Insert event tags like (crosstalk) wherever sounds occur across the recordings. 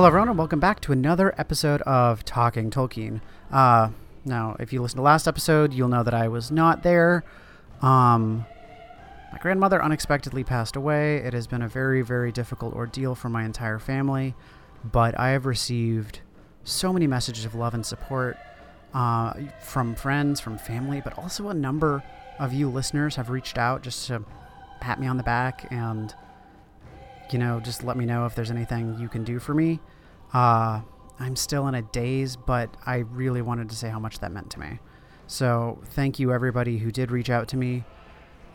Hello, everyone, and welcome back to another episode of Talking Tolkien. Uh, now, if you listened to last episode, you'll know that I was not there. Um, my grandmother unexpectedly passed away. It has been a very, very difficult ordeal for my entire family, but I have received so many messages of love and support uh, from friends, from family, but also a number of you listeners have reached out just to pat me on the back and you know, just let me know if there's anything you can do for me. Uh, I'm still in a daze, but I really wanted to say how much that meant to me. So thank you, everybody who did reach out to me.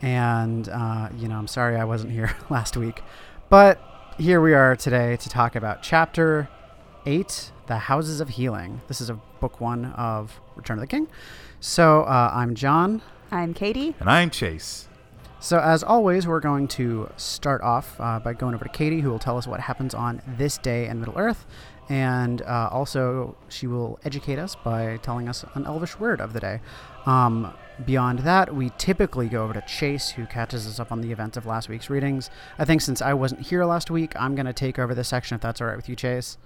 And, uh, you know, I'm sorry I wasn't here (laughs) last week. But here we are today to talk about Chapter 8 The Houses of Healing. This is a book one of Return of the King. So uh, I'm John. I'm Katie. And I'm Chase. So, as always, we're going to start off uh, by going over to Katie, who will tell us what happens on this day in Middle Earth. And uh, also, she will educate us by telling us an elvish word of the day. Um, beyond that, we typically go over to Chase, who catches us up on the events of last week's readings. I think since I wasn't here last week, I'm going to take over this section if that's all right with you, Chase.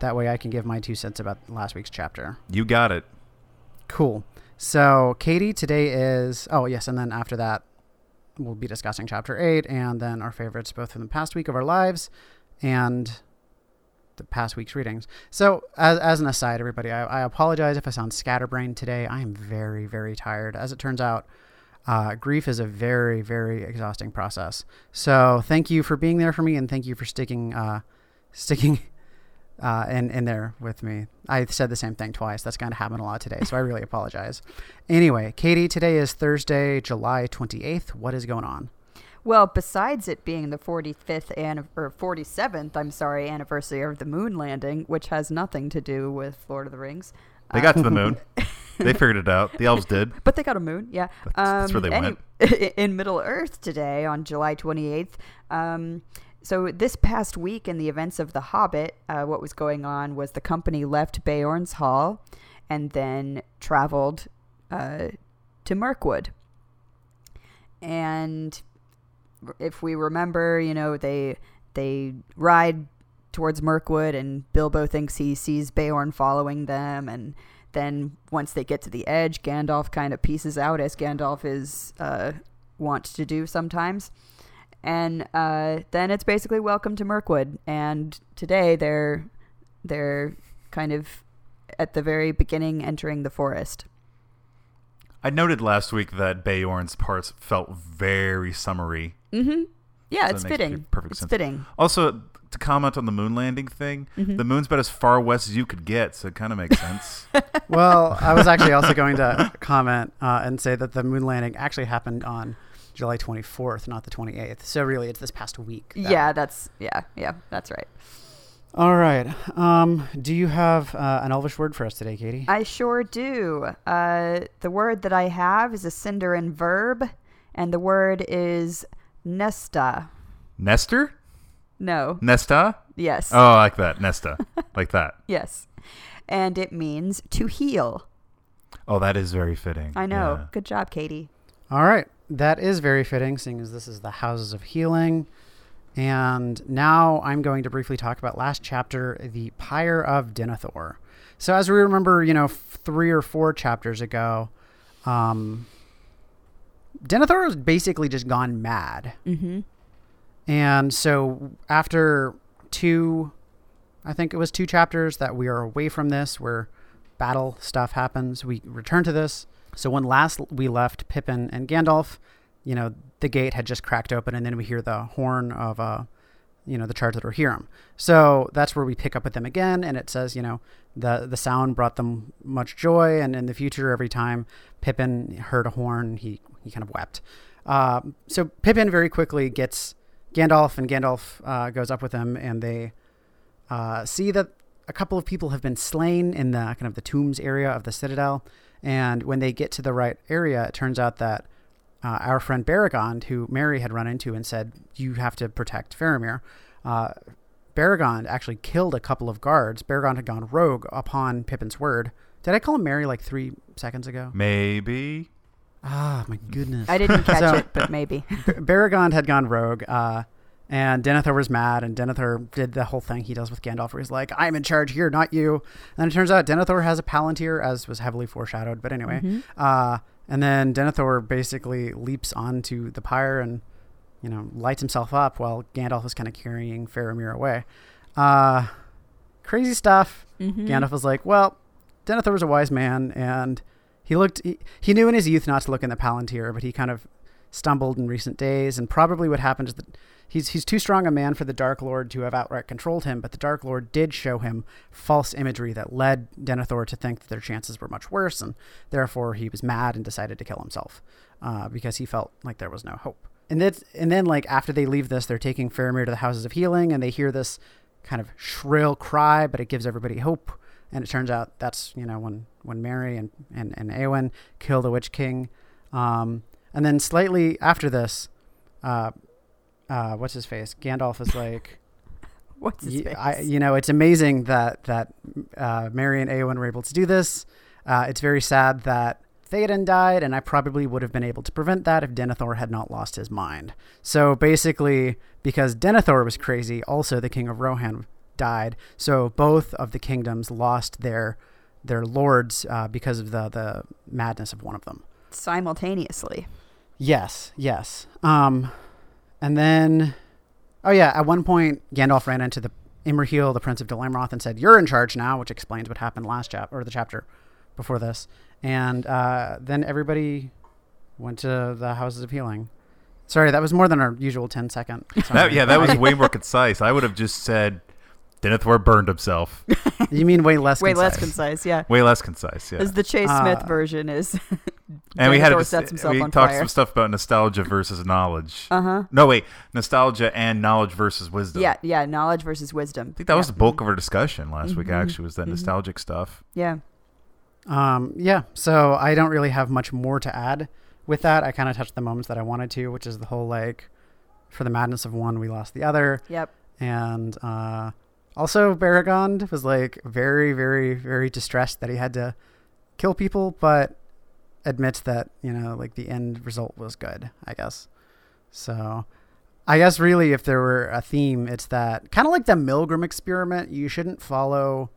That way I can give my two cents about last week's chapter. You got it. Cool. So, Katie, today is. Oh, yes, and then after that, we'll be discussing chapter 8 and then our favorites both from the past week of our lives and the past week's readings. So, as, as an aside, everybody, I, I apologize if I sound scatterbrained today. I am very, very tired. As it turns out, uh, grief is a very, very exhausting process. So, thank you for being there for me, and thank you for sticking, uh, sticking uh, in in there with me. I said the same thing twice. That's going to happen a lot today, so I really (laughs) apologize. Anyway, Katie, today is Thursday, July twenty eighth. What is going on? Well, besides it being the 45th an- or 47th, I'm sorry, anniversary of the moon landing, which has nothing to do with Lord of the Rings. They got to the moon. (laughs) they figured it out. The elves did. But they got a moon, yeah. That's- that's where they any- (laughs) in Middle Earth today on July 28th. Um, so this past week in the events of The Hobbit, uh, what was going on was the company left Beorn's Hall and then traveled uh, to Mirkwood. And if we remember, you know, they they ride towards Mirkwood, and Bilbo thinks he sees Beorn following them, and then once they get to the edge, Gandalf kind of pieces out, as Gandalf is uh, wont to do sometimes. And uh, then it's basically welcome to Mirkwood, and today they're they're kind of at the very beginning entering the forest. I noted last week that Beorn's parts felt very summery. Mm-hmm. Yeah, So it's fitting. perfect it's sense. fitting. Also, to comment on the moon landing thing, Mm-hmm. the moon's about as far west as you could get, so it kind of makes sense. (laughs) Well, I was actually also going to comment uh, and say that the moon landing actually happened on July twenty fourth, not the twenty eighth. So really, it's this past week. that- Yeah, that's yeah, yeah, that's right. All right. Um, do you have uh, an Elvish word for us today, Katie? I sure do. Uh, the word that I have is a Sindarin verb, and the word is nesta. Nestor? No. Nesta? Yes. Oh, I like that. Nesta. (laughs) like that. Yes. And it means to heal. Oh, that is very fitting. I know. Yeah. Good job, Katie. All right. That is very fitting, seeing as this is the Houses of Healing. And now I'm going to briefly talk about last chapter, the Pyre of Denethor. So, as we remember, you know, three or four chapters ago, um, Denethor has basically just gone mad. Mm-hmm. And so, after two, I think it was two chapters that we are away from this, where battle stuff happens, we return to this. So, when last we left Pippin and Gandalf, you know, the gate had just cracked open, and then we hear the horn of, uh, you know, the charge that Rohirrim. So that's where we pick up with them again, and it says, you know, the the sound brought them much joy, and in the future, every time Pippin heard a horn, he he kind of wept. Uh, so Pippin very quickly gets Gandalf, and Gandalf uh, goes up with him, and they uh, see that a couple of people have been slain in the kind of the tombs area of the citadel. And when they get to the right area, it turns out that uh, our friend Beregond, who Merry had run into and said, You have to protect Faramir, uh, Beregond actually killed a couple of guards. Beregond had gone rogue upon Pippin's word. Did I call him Merry like three seconds ago? Maybe. Ah, my goodness. I didn't (laughs) catch So- it, but maybe. B- Beregond had gone rogue, uh, And Denethor was mad, and Denethor did the whole thing he does with Gandalf, where he's like, "I'm in charge here, not you." And it turns out Denethor has a Palantir, as was heavily foreshadowed. But anyway, Mm-hmm. uh, and then Denethor basically leaps onto the pyre and you know lights himself up while Gandalf is kind of carrying Faramir away. Uh, crazy stuff. Mhm. Gandalf was like, "Well, Denethor was a wise man, and he looked. He, he knew in his youth not to look in the Palantir, but he kind of stumbled in recent days. And probably what happened is that he's he's too strong a man for the Dark Lord to have outright controlled him. But the Dark Lord did show him false imagery that led Denethor to think that their chances were much worse, and therefore he was mad and decided to kill himself uh, because he felt like there was no hope. And then, and then, like after they leave this, they're taking Faramir to the Houses of Healing, and they hear this kind of shrill cry, but it gives everybody hope. And it turns out that's you know when when Merry and and and Eowyn kill the Witch King, um, and then slightly after this, uh, uh, what's his face? Gandalf is like, (laughs) What's his face? I, you know, it's amazing that that uh, Merry and Eowyn were able to do this. Uh, it's very sad that Theoden died, and I probably would have been able to prevent that if Denethor had not lost his mind. So basically, because Denethor was crazy, also the King of Rohan died. So both of the kingdoms lost their their lords uh, because of the the madness of one of them. Simultaneously. Yes, yes. Um, and then, oh yeah, at one point Gandalf ran into the Imrahil, the Prince of Dol Amroth, and said, "You're in charge now," which explains what happened last chapter or the chapter before this. And uh, then everybody went to the Houses of Healing. Sorry, that was more than our usual 10 second. (laughs) That, yeah, that was way more concise. I would have just said Denethor burned himself. (laughs) you mean way less. Way concise. less concise, yeah. Way less concise, yeah. As the Chase Smith Uh, version is. (laughs) and we had a, Denethor dis- sets himself we on talked fire. some stuff about nostalgia versus knowledge. Uh huh. no, wait, nostalgia and knowledge versus wisdom. Yeah, yeah. Knowledge versus wisdom. I think that was the yeah. bulk of our discussion last week. Mhm. Actually, was that Mhm. nostalgic stuff. Yeah. Um, yeah, so I don't really have much more to add with that. I kind of touched the moments that I wanted to, which is the whole like, for the madness of one, we lost the other. Yep. and uh, also Beregond was like very, very, very distressed that he had to kill people, but admits that you know like the end result was good. I guess. So, I guess really, if there were a theme, it's that kind of like the Milgram experiment. You shouldn't follow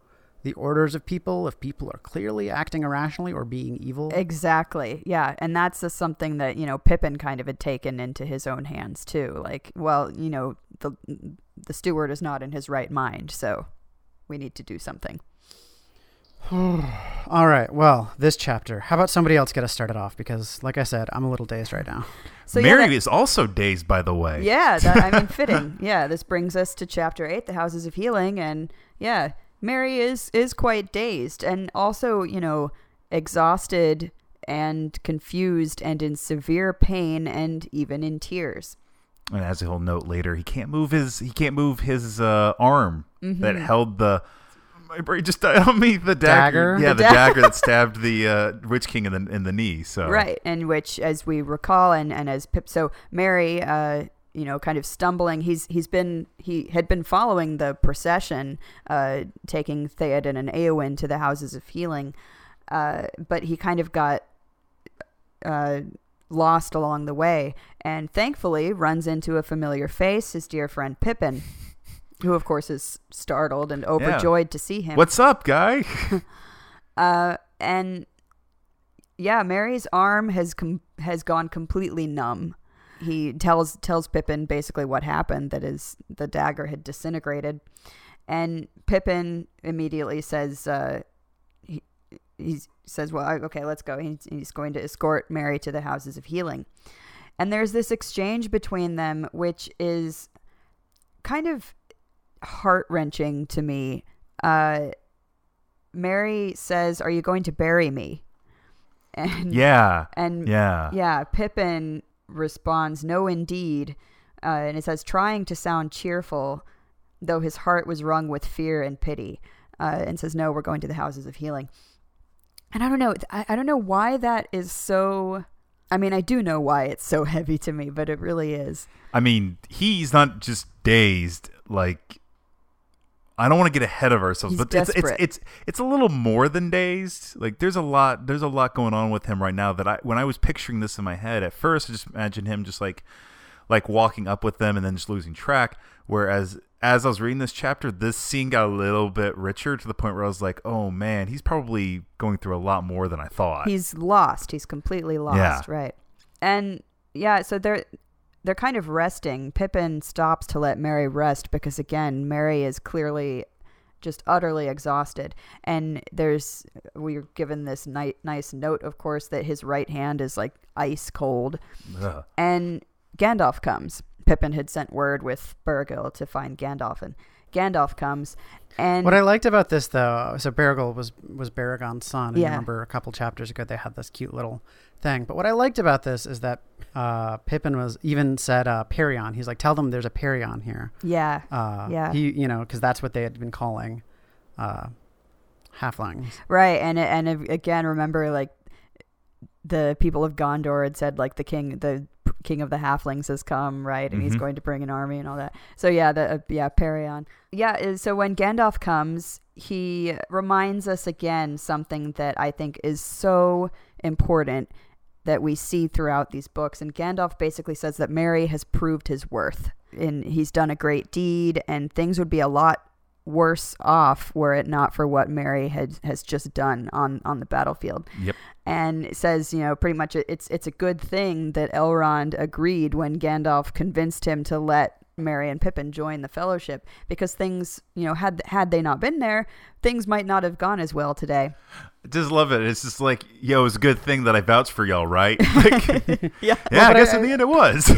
the orders of people if people are clearly acting irrationally or being evil. Exactly. Yeah, and that's just something that you know Pippin kind of had taken into his own hands too. Like, well, you know, the the steward is not in his right mind, so we need to do something. (sighs) All right. Well, this chapter. How about somebody else get us started off? Because, like I said, I'm a little dazed right now. So yeah, Merry that- is also dazed, by the way. Yeah, that, I mean, (laughs) fitting. Yeah, this brings us to chapter eight, the houses of healing, and yeah, Merry is is quite dazed and also, you know, exhausted and confused and in severe pain and even in tears. And as he'll note later, he can't move his he can't move his uh, arm that Mm-hmm. held the. My brain just died on me. The dagger, Dagger? yeah, The the, da- dagger that (laughs) stabbed the uh, Witch King in the in the knee. So Right, and which, as we recall, and, and as Pip, so Merry, uh, you know, kind of stumbling. He's he's been he had been following the procession, uh, taking Theoden and Eowyn to the houses of healing, uh, but he kind of got uh, lost along the way, and thankfully runs into a familiar face, his dear friend Pippin. Who of course is startled and overjoyed to see him. What's up, guy? (laughs) Uh, and yeah, Merry's arm has com- has gone completely numb. He tells tells Pippin basically what happened that is the dagger had disintegrated, and Pippin immediately says uh, he he says, "Well, okay, let's go." He's, he's going to escort Merry to the houses of healing, and there's this exchange between them, which is kind of heart wrenching to me. Uh, Merry says, "Are you going to bury me?" And yeah, and yeah, yeah, Pippin responds, "No, indeed," uh, and it says, trying to sound cheerful, though his heart was wrung with fear and pity, uh, and says, "No, we're going to the houses of healing." And I don't know, I, I don't know why that is so. I mean, I do know why it's so (laughs) heavy to me, but it really is. I mean, he's not just dazed. Like, I don't want to get ahead of ourselves, He's but it's, it's it's it's a little more than dazed. Like, there's a lot there's a lot going on with him right now. That I when I was picturing this in my head at first, I just imagined him just like like walking up with them and then just losing track. Whereas as I was reading this chapter, this scene got a little bit richer to the point where I was like, oh man, he's probably going through a lot more than I thought. He's lost. He's completely lost. Yeah. Right. And yeah, so they're they're kind of resting. Pippin stops to let Merry rest because again, Merry is clearly just utterly exhausted. And there's we're given this ni- nice note, of course, that his right hand is like ice cold. Ugh. And Gandalf comes. Pippin had sent word with Bergil to find Gandalf, and Gandalf comes. And What I liked about this, though, so Baragol was was Baragon's son. And Yeah. I remember a couple chapters ago they had this cute little thing. But what I liked about this is that uh, Pippin was even said uh, Perian. He's like, tell them there's a Perian here. yeah, Uh, Yeah. He, you know, because that's what they had been calling uh, halflings. Right, and and again, remember like the people of Gondor had said like the king, the king of the halflings has come, right, and he's Mhm. going to bring an army and all that. So yeah, the uh, yeah Perian, yeah. uh, So when Gandalf comes, he reminds us again something that I think is so important that we see throughout these books. And Gandalf basically says that Merry has proved his worth, and he's done a great deed, and things would be a lot worse off were it not for what Merry had has just done on on the battlefield. Yep. And says, you know, pretty much it's it's a good thing that Elrond agreed when Gandalf convinced him to let Merry and Pippin join the fellowship because things, you know, had had they not been there, things might not have gone as well today. Just love it. It's just like, yo, it's a good thing that I vouched for y'all, right? (laughs) Like, Yeah. (laughs) yeah, I guess I- in the end it was.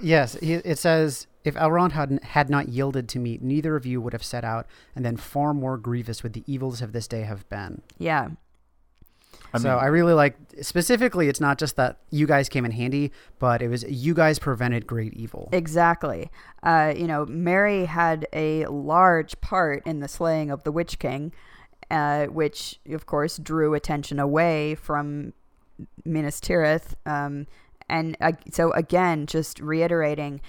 (laughs) yes, it says if Elrond had had not yielded to me, neither of you would have set out, and then far more grievous would the evils of this day have been. Yeah. I so I really like specifically. It's not just that you guys came in handy, but it was you guys prevented great evil. Exactly. Uh, you know, Merry had a large part in the slaying of the Witch King, uh, which, of course, drew attention away from Minas Tirith. Um, and uh, so, again, just reiterating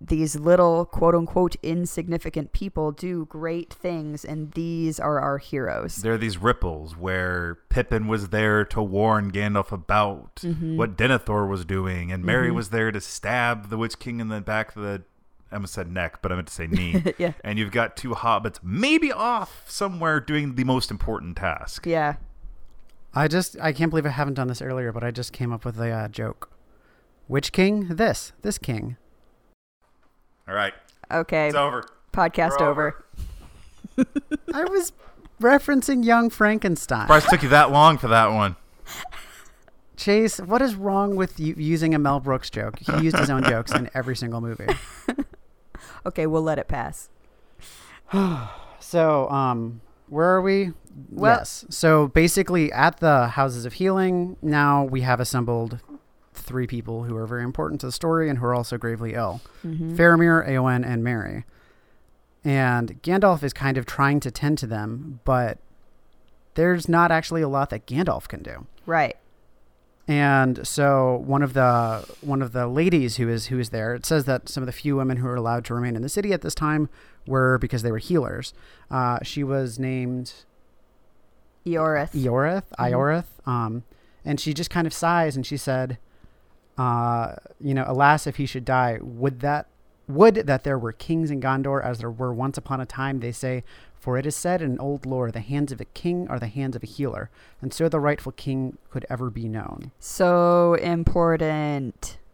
these little quote unquote insignificant people do great things, and these are our heroes. there are these ripples where Pippin was there to warn Gandalf about Mm-hmm. what Denethor was doing, and Merry was there to stab the Witch King in the back of the. I almost said neck, but I meant to say knee. (laughs) Yeah. And you've got two hobbits maybe off somewhere doing the most important task. Yeah. I just I can't believe I haven't done this earlier, but I just came up with a uh, joke. Witch King, This. This king. All right, Okay. it's over. Podcast We're over. I was referencing Young Frankenstein. Surprised it took you that long for that one. Chase, what is wrong with you using a Mel Brooks joke? He used his own (laughs) jokes in every single movie. (laughs) Okay, we'll let it pass. (sighs) So, um, where are we? Well- yes. So basically, at the Houses of Healing, now we have assembled three people who are very important to the story and who are also gravely ill: Mm-hmm. Faramir, Eowyn, and Merry. And Gandalf is kind of trying to tend to them, but there's not actually a lot that Gandalf can do. Right. And so one of the one of the ladies who is who is there, it says that some of the few women who were allowed to remain in the city at this time were because they were healers. Uh, she was named Eorith. Eorith, Mhm. Iorith, um, and she just kind of sighs and she said, uh, "You know, alas, if he should die, would that would that there were kings in Gondor as there were once upon a time? They say, for it is said in old lore, the hands of a king are the hands of a healer, and so the rightful king could ever be known." So important. (laughs)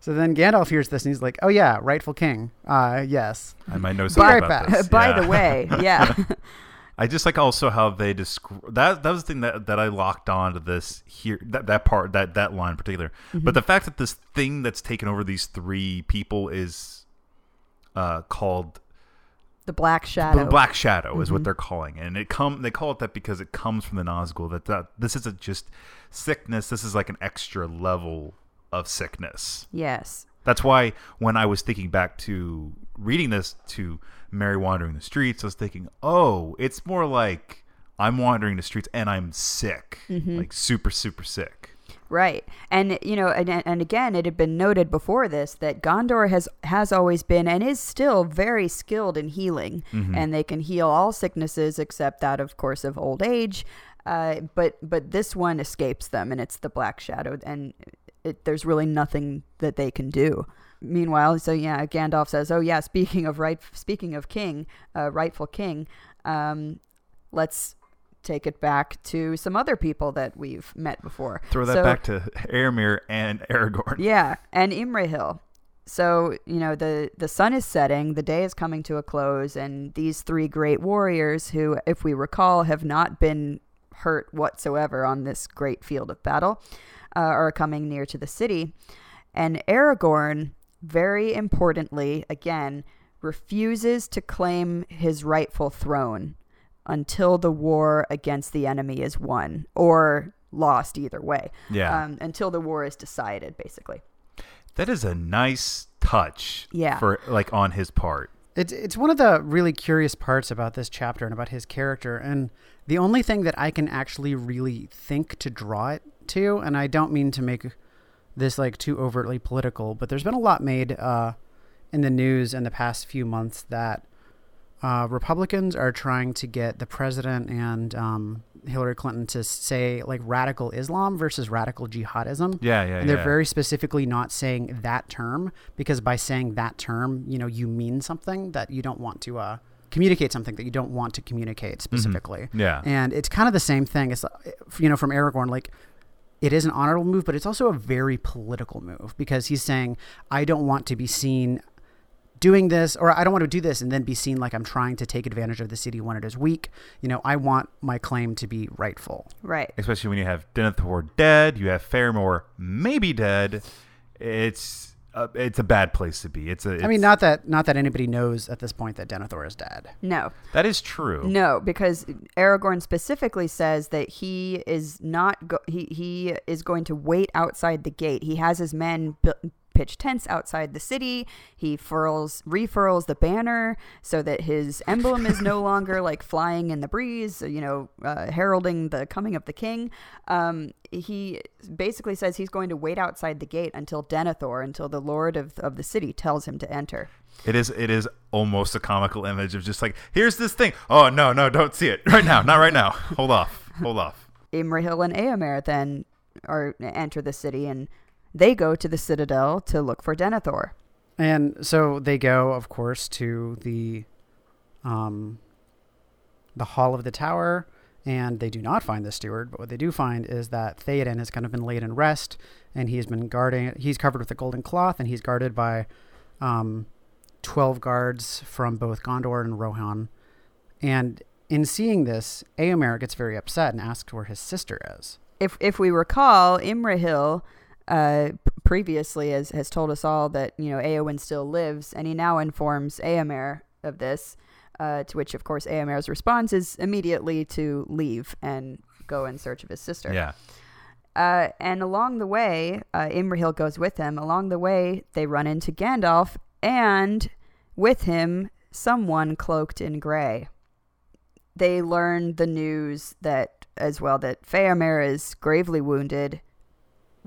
So then Gandalf hears this and he's like, "Oh yeah, rightful king. Uh, yes." I might know something right about back. this. By Yeah. the way, yeah. (laughs) (laughs) I just like also how they describe that. That was the thing that, that I locked on to this here. That that part that that line in particular. Mm-hmm. But the fact that this thing that's taken over these three people is uh, called the Black Shadow. the Black Shadow is Mhm. what they're calling it, and it come they call it that because it comes from the Nazgul. That that this isn't just sickness. This is like an extra level of sickness. yes. That's why when I was thinking back to reading this to Merry wandering the streets, I was thinking, oh, it's more like I'm wandering the streets and I'm sick, Mm-hmm. like super, super sick. Right. And you know, and and again, it had been noted before this that Gondor has has always been and is still very skilled in healing, Mm-hmm. and they can heal all sicknesses except that, of course, of old age. Uh, but but this one escapes them, and it's the Black Shadow, and it, there's really nothing that they can do. Meanwhile, so yeah, Gandalf says, "Oh yeah, speaking of right, speaking of king, uh, rightful king, um, let's take it back to some other people that we've met before. Throw that So- back to Aramir and Aragorn. (laughs) Yeah, and Imrahil. So you know the the sun is setting, the day is coming to a close, and these three great warriors, who, if we recall, have not been hurt whatsoever on this great field of battle, uh, are coming near to the city, and Aragorn, very importantly, again refuses to claim his rightful throne until the war against the enemy is won or lost either way. Yeah. Um, until the war is decided, basically. That is a nice touch. Yeah. For like on his part. It's it's one of the really curious parts about this chapter and about his character, and the only thing that I can actually really think to draw it to, and I don't mean to make this like too overtly political, but there's been a lot made uh, in the news in the past few months that uh, Republicans are trying to get the president and um, Hillary Clinton to say like radical Islam versus radical jihadism. Yeah, yeah, And they're yeah. very specifically not saying that term because by saying that term, you know, you mean something that you don't want to uh, communicate something that you don't want to communicate specifically. Mm-hmm. Yeah. And it's kind of the same thing. It's, you know, from Aragorn, like, it is an honorable move, but it's also a very political move because he's saying, I don't want to be seen doing this, or I don't want to do this and then be seen like I'm trying to take advantage of the city when it is weak. You know, I want my claim to be rightful. Right. Especially when you have Denethor dead, you have Faramore maybe dead. It's a, it's a bad place to be. It's a. I mean, not that not that anybody knows at this point that Denethor is dead. No. that is true. No, because Aragorn specifically says that he is not go- he he is going to wait outside the gate. He has his men bu- pitch tents outside the city. He furls refurls the banner so that his (laughs) emblem is no longer like flying in the breeze, you know, uh, heralding the coming of the king. Um, he basically says he's going to wait outside the gate until Denethor, until the lord of of the city tells him to enter. It is it is almost a comical image of just like here's this thing. Oh no no don't see it right now not right now. Hold off hold off. (laughs) Imrahil and Eomer then are enter the city and they go to the citadel to look for Denethor. And so they go, of course, to the um, the hall of the tower, and they do not find the steward. But what they do find is that Theoden has kind of been laid in rest, and he's been guarding. He's covered with a golden cloth, and he's guarded by um, twelve guards from both Gondor and Rohan. And in seeing this, Eomer gets very upset and asks where his sister is. If if we recall, Imrahil uh, previously has, has told us all that you know Eowyn still lives, and he now informs Eomer of this. Uh, to which, of course, Eomer's response is immediately to leave and go in search of his sister. Yeah. Uh, and along the way, uh, Imrahil goes with him. Along the way, they run into Gandalf, and with him, someone cloaked in gray. They learn the news that, as well, that Faramir is gravely wounded.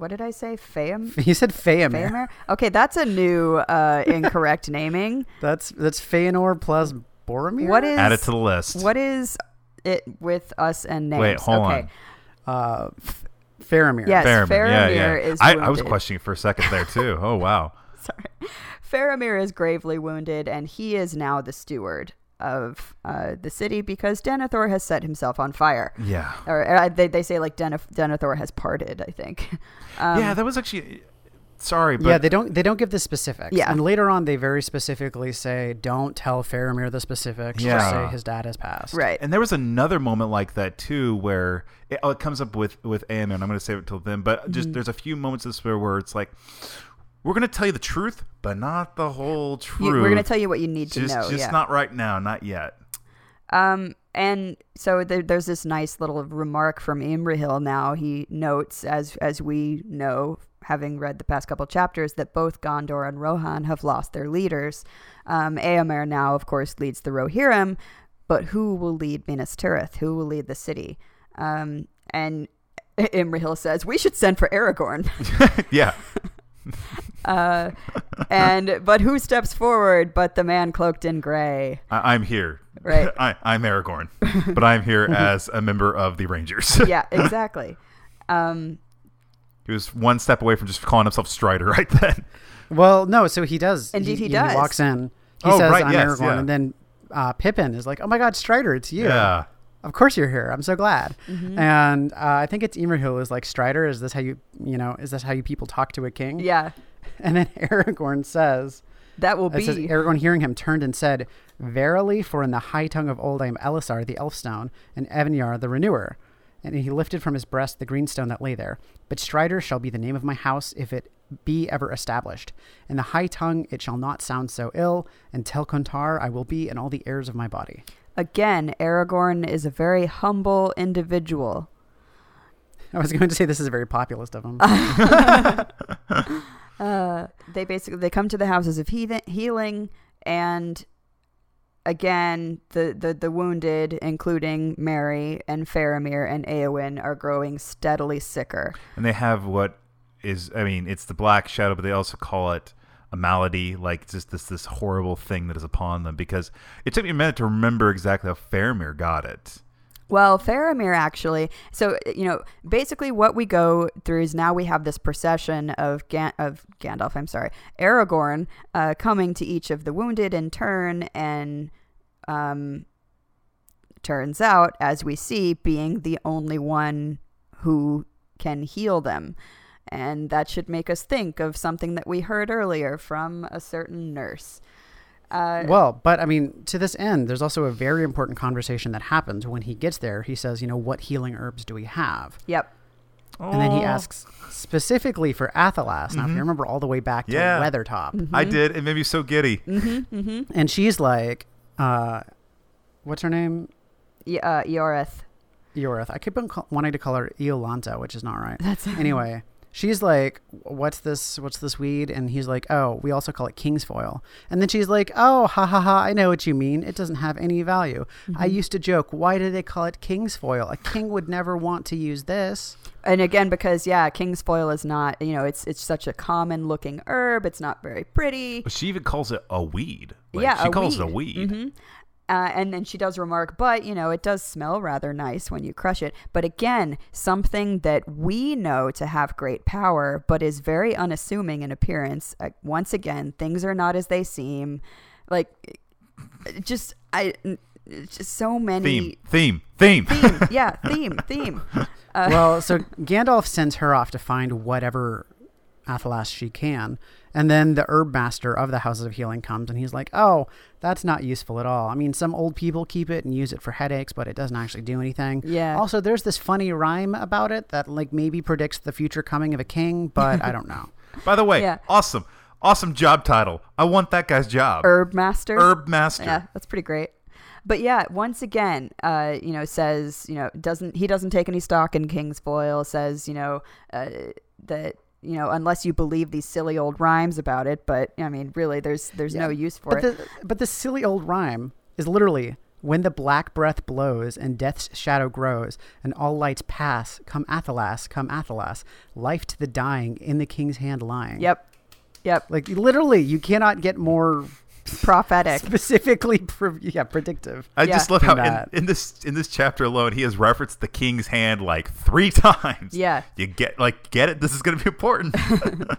What did I say? Fam? (laughs) He said Faramir. Faramir? Okay, that's a new uh, (laughs) incorrect naming. That's that's Feanor plus Boromir. What is Add it to the list. what is it with us and names? Wait, hold okay. on. uh, F- Faramir? Yes, Faramir. yeah, Faramir yeah. is I, I was questioning for a second there too. (laughs) Oh wow. sorry. Faramir is gravely wounded, and he is now the steward of uh, the city because Denethor has set himself on fire. Yeah. Or uh, they, they say like Den- Denethor has parted. I think. (laughs) Um, yeah, that was actually. Sorry, but yeah, they don't they don't give the specifics. Yeah. and later on they very specifically say, "Don't tell Faramir the specifics. Yeah. Just say his dad has passed." right. And there was another moment like that too, where it, oh, it comes up with with Aemon. I'm going to save it till then, but just Mm-hmm. there's a few moments of this where, where it's like, we're going to tell you the truth, but not the whole truth. You- we're going to tell you what you need to just know. just yeah. not right now, not yet. Um, and so there, there's this nice little remark from Imrahil. Now he notes, as as we know, having read the past couple chapters, that both Gondor and Rohan have lost their leaders. Um, Eomer now, of course, leads the Rohirrim, but who will lead Minas Tirith? Who will lead the city? Um, and (laughs) Imrahil says we should send for Aragorn. (laughs) yeah, uh, and but who steps forward but the man cloaked in gray? I, I'm here. Right. (laughs) I, I'm Aragorn, but I'm here (laughs) as a member of the Rangers. (laughs) yeah, exactly. Um, He was one step away from just calling himself Strider right then. Well, no, so he does. Indeed he he does. walks in. He Oh, says, right, "I'm yes, Aragorn," yeah. and then uh, Pippin is like, "Oh my God, Strider, it's you! Yeah. Of course you're here. I'm so glad." Mm-hmm. And uh, I think it's Imrahil is like, "Strider, is this how you, you know, is this how you people talk to a king?" Yeah, (laughs) And then (laughs) Aragorn says, that will be. says, Aragorn hearing him turned and said, Verily, for in the high tongue of old I am Elessar the Elfstone, and Evinyar the Renewer. And he lifted from his breast the green stone that lay there. But Strider shall be the name of my house if it be ever established. In the high tongue it shall not sound so ill, and Telcontar I will be in all the heirs of my body. Again, Aragorn is a very humble individual. I was going to say this is a very populist of him. (laughs) (laughs) Uh, they basically they come to the houses of heathen, healing, and again, the, the the wounded, including Merry and Faramir and Eowyn, are growing steadily sicker. And they have what is, I mean, it's the Black Shadow, but they also call it a malady, like just this this horrible thing that is upon them. Because it took me a minute to remember exactly how Faramir got it. Well, Faramir actually. So you know, basically, what we go through is now we have this procession of Gan- of Gandalf. I'm sorry, Aragorn, uh, coming to each of the wounded in turn, and um, turns out, as we see, being the only one who can heal them. And that should make us think of something that we heard earlier from a certain nurse. Uh, Well, but I mean, to this end, there's also a very important conversation that happens when he gets there. He says, you know, what healing herbs do we have? yep. And then he Oh. asks specifically for Athelas. Now, if Mhm. you remember all the way back to Yeah. Weathertop, I did. It made me so giddy. Mm-hmm. Mm-hmm. and she's like, uh, what's her name? Y- uh, Yorith. Eorith. I keep on call- wanting to call her Iolanta, which is not right. That's (laughs) Anyway, she's like, "What's this? What's this weed?" And he's like, "Oh, we also call it kingsfoil." And then she's like, "Oh, ha ha ha! I know what you mean. It doesn't have any value. I Mm-hmm. used to joke, why do they call it kingsfoil? A king would never want to use this." And again, because yeah, king's foil is not you know it's it's such a common looking herb. It's not very pretty. But she even calls it a weed. Like, yeah, she a calls weed. it a weed. Mhm. Uh, and then she does remark, but you know, it does smell rather nice when you crush it. But again, something that we know to have great power, but is very unassuming in appearance. Uh, once again, things are not as they seem. Like, just I, just so many Theme, theme, theme. theme. yeah, (laughs) theme, theme. (laughs) Uh, well, so Gandalf sends her off to find whatever Athelas she can. And then the herb master of the Houses of Healing comes and he's like, Oh, that's not useful at all. I mean, some old people keep it and use it for headaches, but it doesn't actually do anything. Yeah. Also, there's this funny rhyme about it that, like, maybe predicts the future coming of a king, but I don't know. (laughs) By the way, Yeah. awesome, awesome job title. I want that guy's job. herb master. Herb master. Yeah, that's pretty great. But yeah, once again, uh, you know, says you know doesn't he doesn't take any stock in King's foil. Says you know uh, that you know unless you believe these silly old rhymes about it. But I mean, really, there's there's no use for But it. the, but the silly old rhyme is literally when the black breath blows and death's shadow grows and all lights pass, come Athelas, come Athelas, life to the dying in the king's hand lying. yep, yep, Like literally, you cannot get more prophetic. specifically, pre- yeah, predictive. I Yeah. just love how in, in this in this chapter alone he has referenced the king's hand like three (laughs) times. Yeah. You get like get it. This is going to be important. (laughs)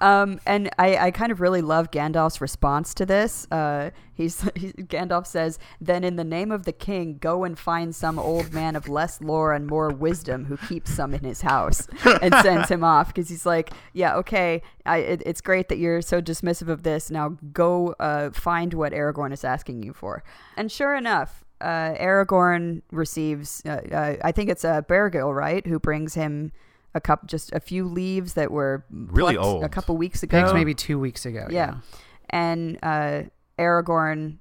Um, and I, I kind of really love Gandalf's response to this. Uh, he's, (laughs) he, Gandalf says, "Then in the name of the king, go and find some old man of less lore and more wisdom who keeps some in his house," and sends him (laughs) off because he's like, "Yeah, okay, I, it, it's great that you're so dismissive of this. Now go uh, find what Aragorn is asking you for." And sure enough. Uh, Aragorn receives, uh, uh, I think it's uh, Bergil, right, who brings him a cup, just a few leaves that were Really old. a couple weeks ago. Pigs maybe two weeks ago. Yeah. And uh, Aragorn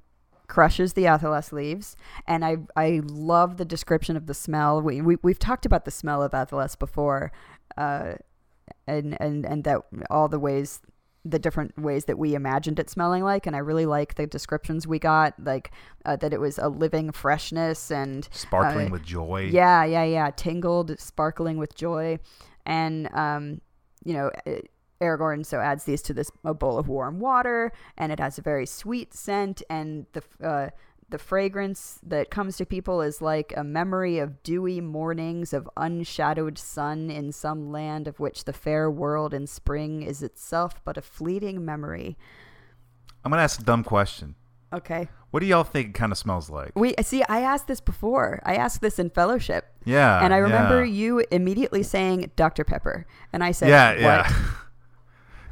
crushes the Athelas leaves, and I I love the description of the smell. We, we we've talked about the smell of Athelas before, uh, and and and that all the ways. The different ways that we imagined it smelling like, and I really like the descriptions we got, like uh, that it was a living freshness and Sparkling uh, with joy. yeah, yeah, yeah. Tingled, sparkling with joy. And, um, you know, uh, Aragorn so adds these to this a bowl of warm water, and it has a very sweet scent. And the uh, the fragrance that comes to people is like a memory of dewy mornings of unshadowed sun in some land of which the fair world in spring is itself but a fleeting memory. I'm gonna ask a dumb question. Okay. What do y'all think it kind of smells like? We see. I asked this before. I asked this in fellowship, Yeah. and I remember yeah. you immediately saying Dr Pepper, and I said, Yeah, what? yeah. (laughs)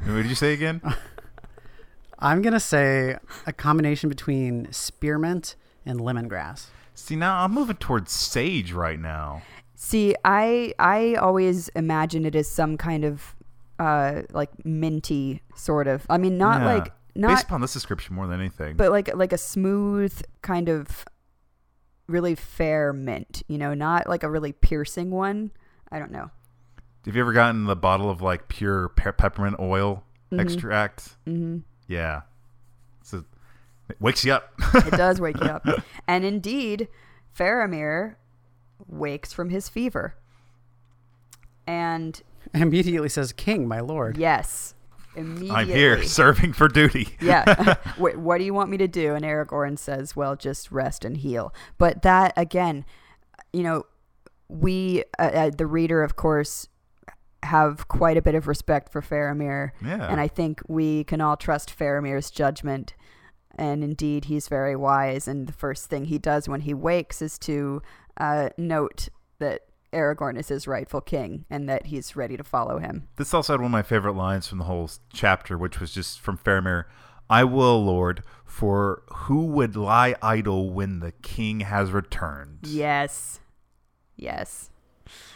what did you say again? (laughs) I'm gonna say a combination between spearmint and lemongrass. See, now I'm moving towards sage right now. See, I I always imagine it as some kind of uh like minty sort of. I mean, not Yeah. like not Based upon this description more than anything. but like like a smooth kind of really fair mint, you know, not like a really piercing one. I don't know. Have you ever gotten the bottle of like pure pe- peppermint oil Mhm. extract? hmm Yeah. So it wakes you up. It does wake you up. (laughs) And indeed, Faramir wakes from his fever. And Immediately says, "King, my lord." yes, immediately. I'm here serving for duty. yeah. (laughs) (laughs) Wait, what do you want me to do? And Aragorn says, well, just rest and heal. But that, again, you know, we, uh, uh, the reader, of course, have quite a bit of respect for Faramir. Yeah. And I think we can all trust Faramir's judgment. And indeed, he's very wise. And the first thing he does when he wakes is to uh, note that Aragorn is his rightful king and that he's ready to follow him. This also had one of my favorite lines from the whole chapter, which was just from Faramir. I will, Lord, for who would lie idle when the king has returned? Yes. Yes.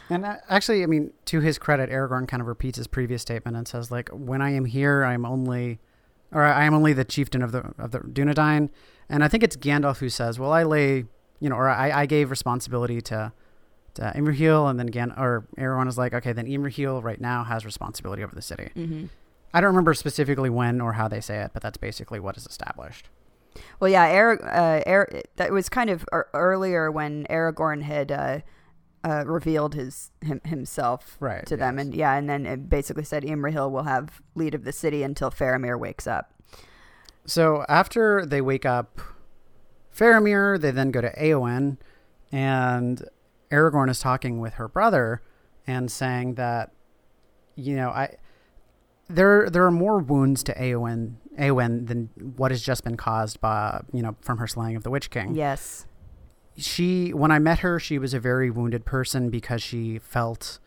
And uh, actually, I mean, to his credit, Aragorn kind of repeats his previous statement and says, like, "When I am here, I am only, or I am only the chieftain of the of the Dunedain." And I think it's Gandalf who says, "Well, I lay, you know, or I, I gave responsibility to to Imrahil," and then Gan or Aragorn is like, "Okay, then Imrahil right now has responsibility over the city." Mm-hmm. I don't remember specifically when or how they say it, but that's basically what is established. Well, yeah, Arag- uh, Ar- that was kind of earlier when Aragorn had uh, uh, revealed his him, himself Right, to them, and yeah, and then it basically said Imrahil will have lead of the city until Faramir wakes up. So after they wake up Faramir, they then go to Eowyn, and Aragorn is talking with her brother and saying that, you know, I there there are more wounds to Eowyn Eowyn than what has just been caused by you know from her slaying of the Witch King. Yes. She when I met her, she was a very wounded person because she felt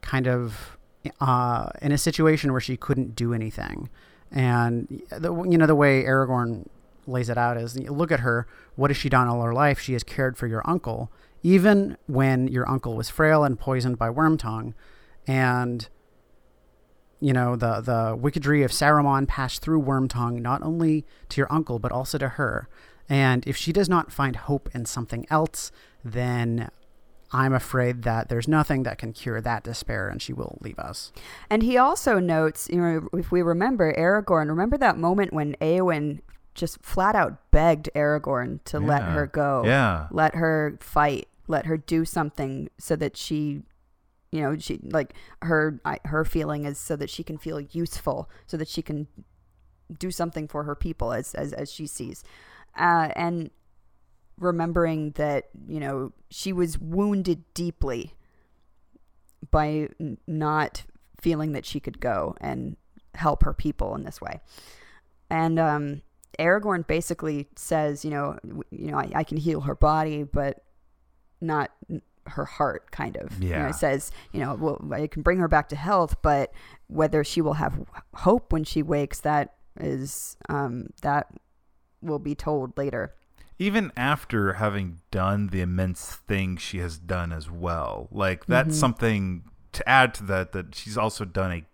kind of uh, in a situation where she couldn't do anything. And the, you know the way Aragorn lays it out is look at her. What has she done all her life? She has cared for your uncle, even when your uncle was frail and poisoned by Wormtongue, and you know the the wickedry of Saruman passed through Wormtongue not only to your uncle but also to her. And if she does not find hope in something else, then I'm afraid that there's nothing that can cure that despair, and she will leave us. And he also notes, you know, if we remember Aragorn, remember that moment when Eowyn just flat out begged Aragorn to let her go, Yeah. let her fight, let her do something so that she, you know, she like her her feeling is so that she can feel useful, so that she can do something for her people as as as she sees, uh, and remembering that you know she was wounded deeply by n- not feeling that she could go and help her people in this way. And um, Aragorn basically says, you know, w- you know, I, I can heal her body, but not n- her heart. Kind of, You know, Yeah. says, you know, well, I can bring her back to health, but whether she will have hope when she wakes, that is um, that will be told later. even after having done the immense thing she has done as well like that's Mhm. something to add to that that she's also done a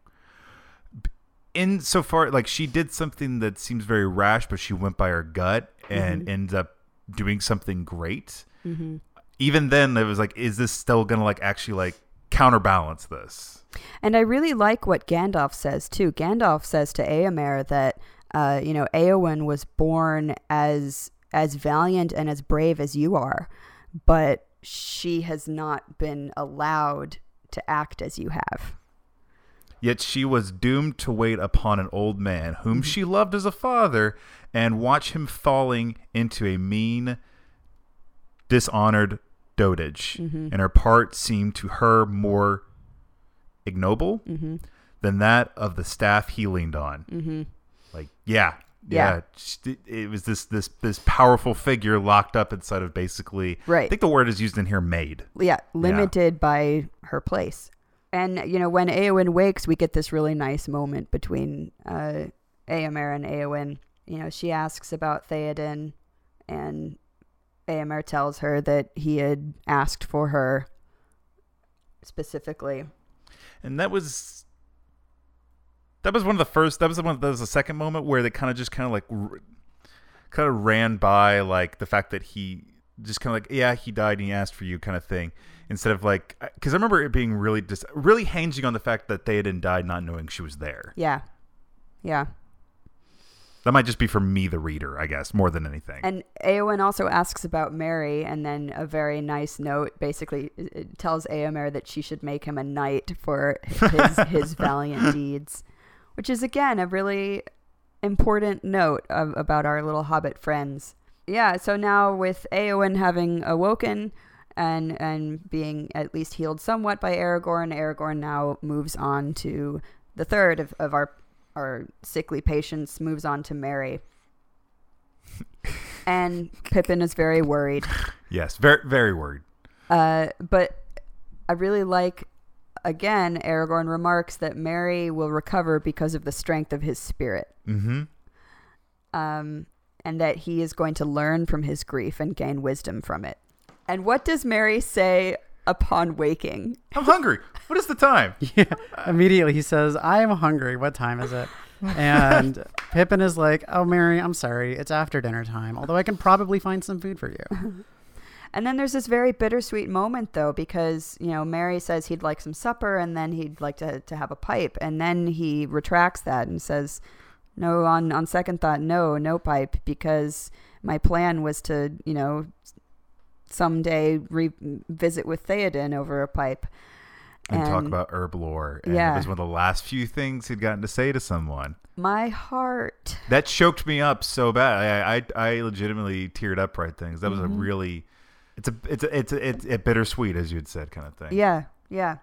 in so far like she did something that seems very rash but she went by her gut and Mhm. ends up doing something great Mm-hmm. even then it was like is this still gonna like actually like counterbalance this And I really like what Gandalf says too. Gandalf says to Eomer that uh, you know Eowyn was born as as valiant and as brave as you are, but she has not been allowed to act as you have. Yet she was doomed to wait upon an old man whom she loved as a father and watch him falling into a mean, dishonored dotage. And her part seemed to her more ignoble than that of the staff he leaned on. Mm-hmm. Like, yeah, yeah, Yeah. It, was this this this powerful figure locked up inside of basically. Right. I think the word is used in here, maid. yeah, limited by her place. And you know, when Eowyn wakes, we get this really nice moment between uh, and Eowyn. You know, she asks about Theoden, and Eomer tells her that he had asked for her specifically. and that was that was one of the first that was the one that was the second moment where they kind of just kind of like r- kind of ran by like the fact that he just kind of like yeah he died and he asked for you kind of thing instead of like because i remember it being really just really hinging on the fact that Theoden died not knowing she was there. Yeah, yeah. that might just be for me the reader i guess more than anything. And Eowyn also asks about Merry, and then a very nice note basically it- it tells Eomer that she should make him a knight for his his (laughs) valiant deeds, which is again a really important note of, about our little hobbit friends. Yeah, so now with Eowyn having awoken and and being at least healed somewhat by Aragorn, Aragorn now moves on to the third of, of our our sickly patients moves on to Merry. (laughs) and Pippin is very worried. yes very very worried Uh, but I really like, again, Aragorn remarks that Merry will recover because of the strength of his spirit. mm-hmm Um, and that he is going to learn from his grief and gain wisdom from it. And what does Merry say upon waking? i'm hungry what is the time (laughs) Yeah. Immediately he says, I am hungry. What time is it? And Pippin is like, Oh, Merry, I'm sorry. It's after dinner time, although I can probably find some food for you. (laughs) And then there's this very bittersweet moment, though, because, you know, Merry says he'd like some supper and then he'd like to, to have a pipe. And then he retracts that and says, no, on, on second thought, no, no pipe, because my plan was to, you know, someday revisit with Theoden over a pipe. and, talk about herb lore and Yeah. it was one of the last few things he'd gotten to say to someone My heart. that choked me up so bad. I I, I legitimately teared up right things. That was Mm-hmm. a really it's a it's a, it's a, it's a bittersweet as you had said kind of thing. Yeah, yeah.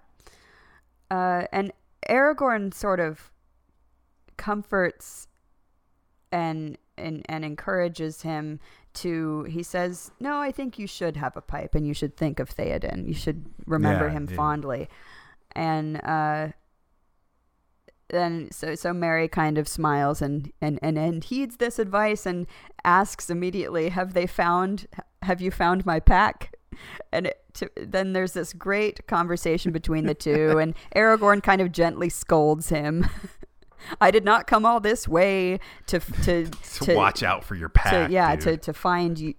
Uh, and Aragorn sort of comforts and and and encourages him to. He says, "No, I think you should have a pipe, and you should think of Theoden. You should remember Yeah, him yeah. fondly." And uh, then so so Merry kind of smiles and, and and and heeds this advice and asks immediately, "Have they found? Have you found my pack?" And it, to, then there's this great conversation between the two, (laughs) and Aragorn kind of gently scolds him. (laughs) I did not come all this way to (laughs) to To, watch out for your pack. to yeah dude. to to find you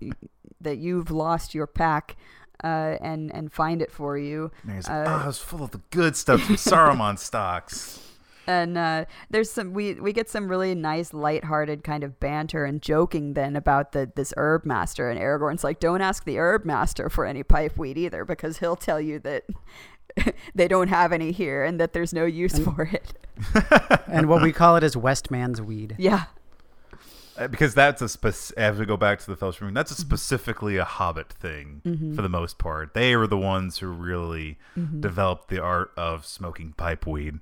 that you've lost your pack uh, and and find it for you. And he's uh, oh, it was full of the good stuff from Saruman stocks. And uh, there's some we we get some really nice lighthearted kind of banter and joking then about the this herb master and Aragorn's like don't ask the herb master for any pipe weed either because he'll tell you that (laughs) they don't have any here and that there's no use for it (laughs) and what we call it is Westman's weed. yeah Uh, because that's a spec- as we go back to the Fellowship Ring, Mm-hmm. that's a specifically a Hobbit thing for the most part. They were the ones who really Mm-hmm. developed the art of smoking pipe weed.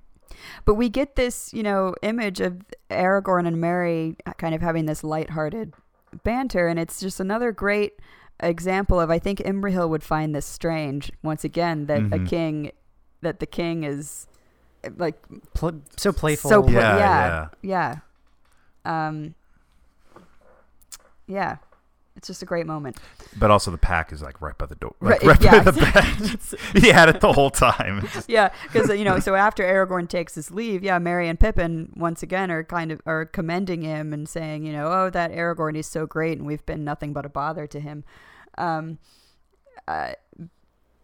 But we get this you know image of Aragorn and Merry kind of having this lighthearted banter and it's just another great example of I think Imrahil would find this strange once again that a Mhm. king that the king is like Pl- so playful. So pla- Yeah, yeah, yeah, Um, yeah, it's just a great moment. But also the pack is like right by the door, like Right, right, yeah, by the (laughs) bed. (laughs) (laughs) he had it the whole time. Just- Yeah, because you know, so after Aragorn takes his leave, yeah, Merry and Pippin once again are kind of are commending him and saying, you know, oh, that Aragorn is so great, and we've been nothing but a bother to him. Um, uh,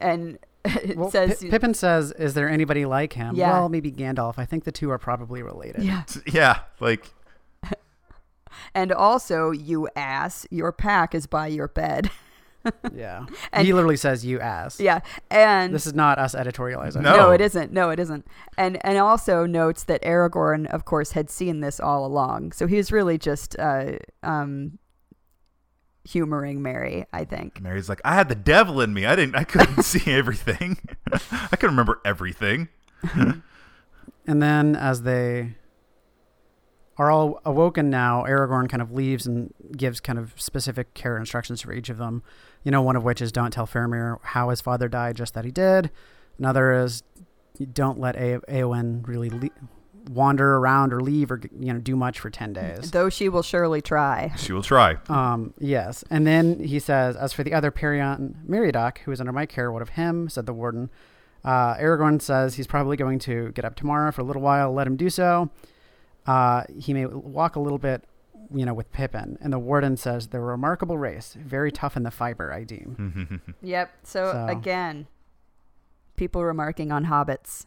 and it Well, says, Pi- Pippin says, "Is there anybody like him?" Yeah. Well, maybe Gandalf. I think the two are probably related. yeah, yeah, like and also, you ass, your pack is by your bed. (laughs) Yeah. And- he literally says, "You ass." Yeah, and This is not us editorializing. No. No, it isn't. No, it isn't. And and also notes that Aragorn, of course, had seen this all along. So he was really just uh, um, humoring Merry, I think. Merry's like, I had the devil in me. I didn't. I couldn't (laughs) see everything. (laughs) I couldn't remember everything. And then as they are all awoken now, Aragorn kind of leaves and gives kind of specific care instructions for each of them. You know, one of which is don't tell Faramir how his father died, just that he did. Another is don't let A- Eowyn really le- wander around or leave or you know do much for ten days. Though she will surely try. She will try. Um, yes. And then he says, As for the other Perian Meriadoc, who is under my care, what of him? said the warden. Uh, Aragorn says he's probably going to get up tomorrow for a little while. Let him do so. Uh, he may walk a little bit, you know, with Pippin. And the warden says, They're a remarkable race, very tough in the fiber, I deem. (laughs) Yep. So, So- again, people remarking on hobbits.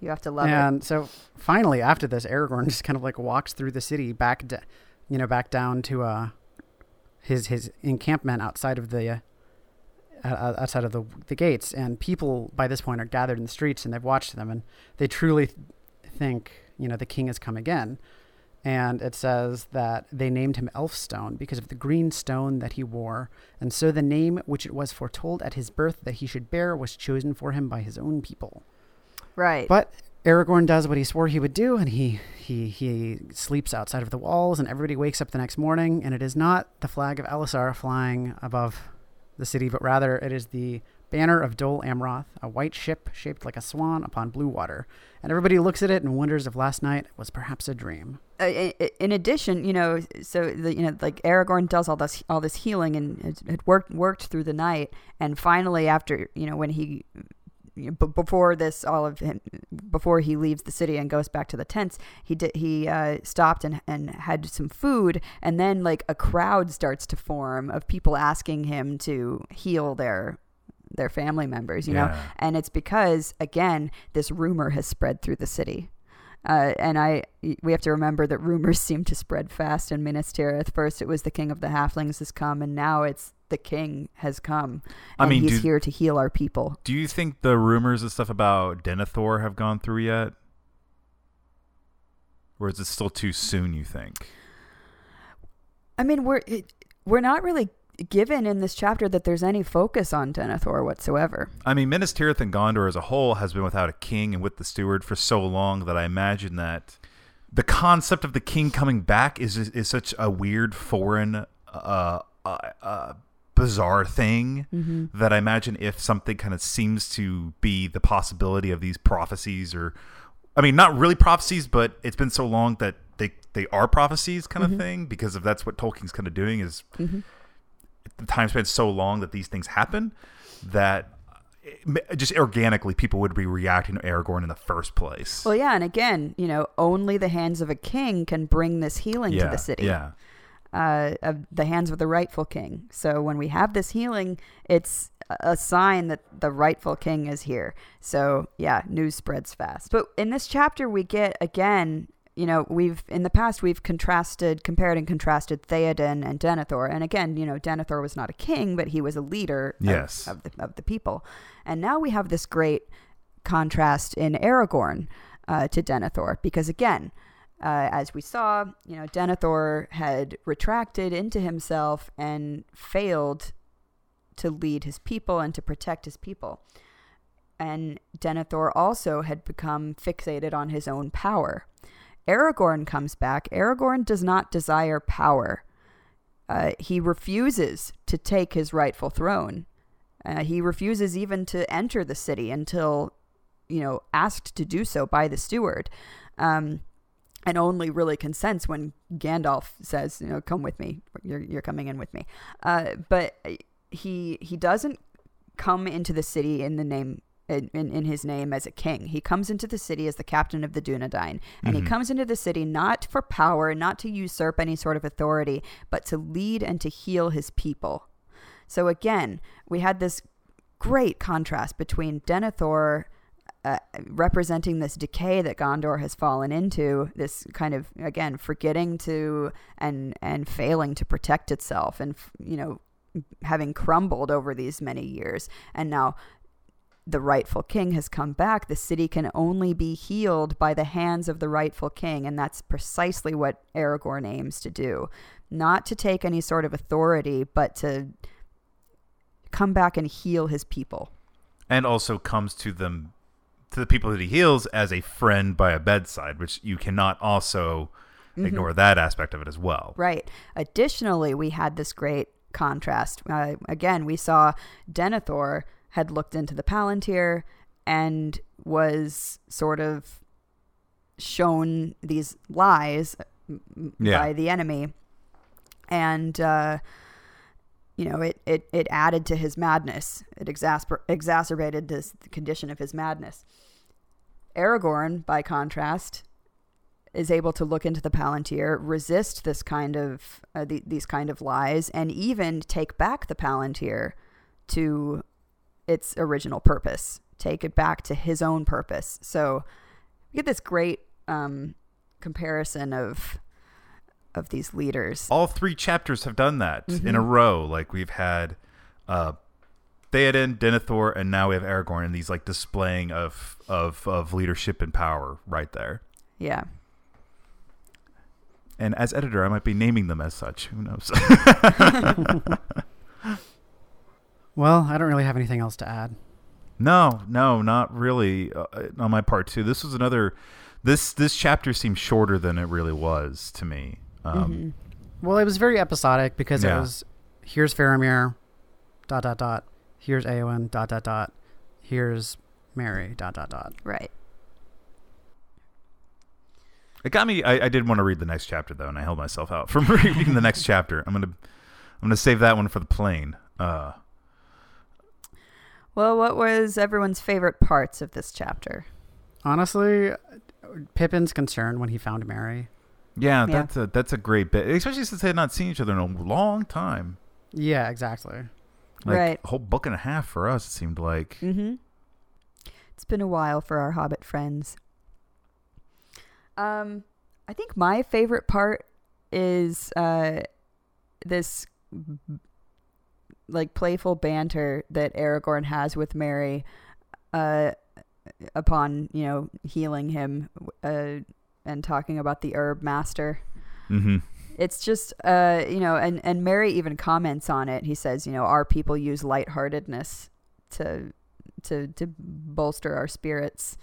You have to love it. and so finally, after this, Aragorn (laughs) just kind of like walks through the city back, d- you know, back down to uh, his his encampment outside of the uh, uh, outside of the the gates, and people by this point are gathered in the streets, and they've watched them, and they truly th- think, you know, the king has come again. And it says that they named him Elfstone because of the green stone that he wore, and so the name which it was foretold at his birth that he should bear was chosen for him by his own people. Right. But Aragorn does what he swore he would do, and he, he he sleeps outside of the walls, and everybody wakes up the next morning, and it is not the flag of Elessar flying above the city, but rather it is the banner of Dol Amroth, a white ship shaped like a swan upon blue water. And everybody looks at it and wonders if last night was perhaps a dream. uh, in addition, you know, so the, you know, like Aragorn does all this all this healing and it, worked worked through the night, and finally, after you know, when he you know, before this, all of him before he leaves the city and goes back to the tents, he did he uh, stopped and and had some food, and then like a crowd starts to form of people asking him to heal their their family members, you know, and it's because again this rumor has spread through the city. Uh, and I, we have to remember that rumors (laughs) seem to spread fast in Minas Tirith. First, it was the king of the halflings has come, and now it's the king has come, I mean, he's do- here to heal our people. Do you think the rumors and stuff about Denethor have gone through yet? Or is it still too soon, you think? I mean, we're it, we're not really given in this chapter that there's any focus on Denethor whatsoever. I mean, Minas Tirith and Gondor as a whole has been without a king and with the steward for so long that I imagine that the concept of the king coming back is is, such a weird, foreign, uh, uh, uh, bizarre thing that I imagine if something kind of seems to be the possibility of these prophecies, or I mean, not really prophecies, but it's been so long that they they are prophecies kind of thing because if that's what Tolkien's kind of doing is the time spent so long that these things happen that it- just organically people would be reacting to Aragorn in the first place. Well, yeah, and again, you know, only the hands of a king can bring this healing yeah, to the city. Yeah. uh, of the hands of the rightful king. So when we have this healing, it's a sign that the rightful king is here. So yeah, news spreads fast. But in this chapter, we get again. You know, we've in the past we've contrasted, compared and contrasted Theoden and Denethor, and again, you know, Denethor was not a king, but he was a leader of, of the of the people, and now we have this great contrast in Aragorn uh, to Denethor because again, uh, as we saw, you know, Denethor had retracted into himself and failed to lead his people and to protect his people. And Denethor also had become fixated on his own power. Aragorn comes back. Aragorn does not desire power. Uh, he refuses to take his rightful throne. Uh, he refuses even to enter the city until, you know, asked to do so by the steward. Um, and only really consents when Gandalf says, you know, come with me. You're, you're coming in with me. Uh, but he he doesn't come into the city in the name in, in, in his name as a king. He comes into the city as the captain of the Dunedain. And he comes into the city not for power, not to usurp any sort of authority, but to lead and to heal his people. So again, we had this great contrast between Denethor uh, representing this decay that Gondor has fallen into, this kind of again forgetting to and and failing to protect itself, and you know having crumbled over these many years and now the rightful king has come back the city can only be healed by the hands of the rightful king and that's precisely what aragorn aims to do not to take any sort of authority but to come back and heal his people and also comes to them to the people that he heals as a friend by a bedside, which you cannot also Mm-hmm. ignore that aspect of it as well. Right. Additionally, we had this great contrast. Uh, again, we saw Denethor had looked into the Palantir and was sort of shown these lies Yeah. by the enemy. And, uh, you know, it, it, it added to his madness. It exasper- exacerbated this the condition of his madness. Aragorn, by contrast, is able to look into the Palantir, resist this kind of uh, the, these kind of lies, and even take back the Palantir to its original purpose, take it back to his own purpose. So we get this great um, comparison of of these leaders. All three chapters have done that in Mm-hmm. a row. Like we've had uh Theoden, Denethor, and now we have Aragorn and these like displaying of of of leadership and power right there. Yeah. And as editor, I might be naming them as such. Who knows? (laughs) (laughs) (laughs) Well, I don't really have anything else to add. No, no, not really uh, on my part too. This was another. This this chapter seemed shorter than it really was to me. Um, Mhm. Well, it was very episodic because Yeah. it was here's Faramir, dot dot dot. Here's Eowyn, dot dot dot. Here's Merry, dot dot dot. Right. It got me. I, I did want to read the next chapter though, and I held myself out (laughs) from reading the next chapter. I'm gonna I'm gonna save that one for the plane. Uh, Well, what was everyone's favorite parts of this chapter? Honestly, Pippin's concern when he found Merry. yeah, Yeah. that's a that's a great bit, especially since they had not seen each other in a long time. Yeah, exactly. Like Right. a whole book and a half for us. It seemed like. Mm-hmm. It's been a while for our Hobbit friends. Um, I think my favorite part is uh, this like playful banter that Aragorn has with Merry, uh, upon you know healing him, uh, and talking about the herb master. Mm-hmm. it's just uh you know and and merry even comments on it. He says you know our people use lightheartedness to to to bolster our spirits.